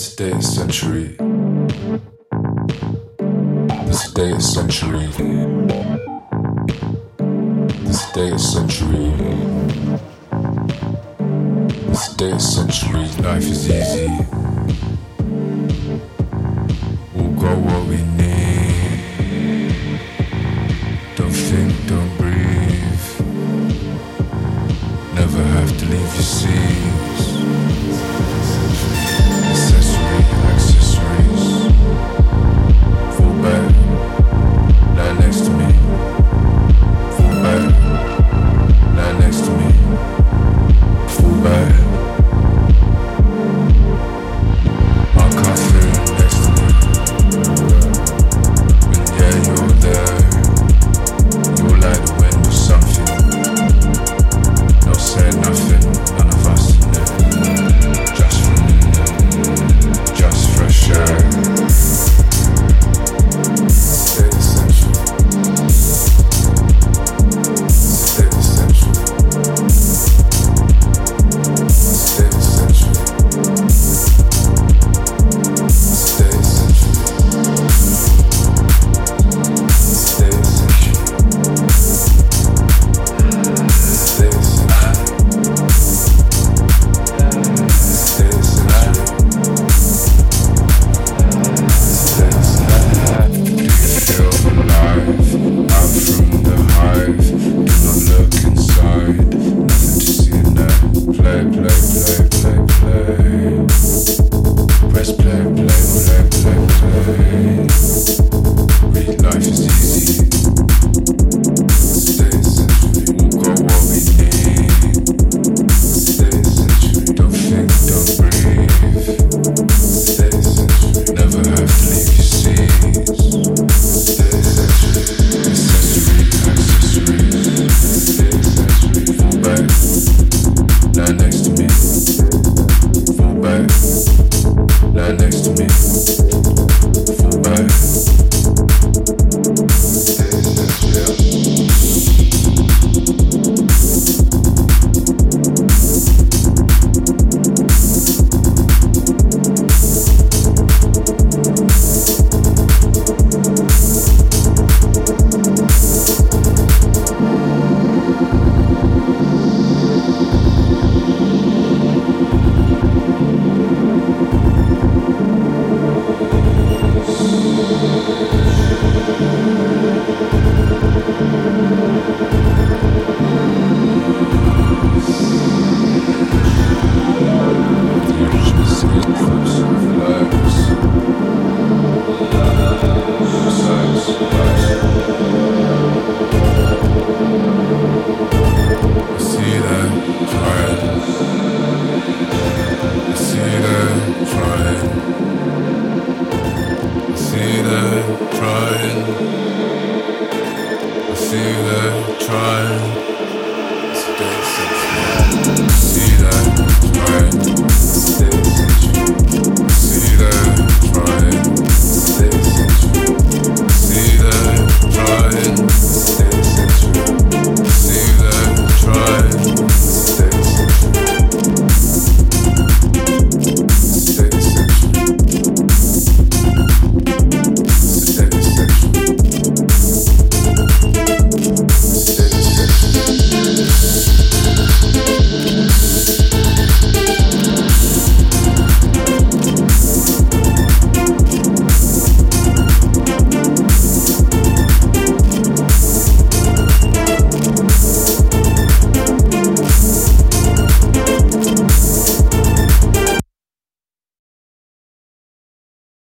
The sedated century. The sedated century. The sedated century. The sedated century. Life is easy. We'll go what we need. Don't think, don't breathe. Never have to leave your seat. see the trial.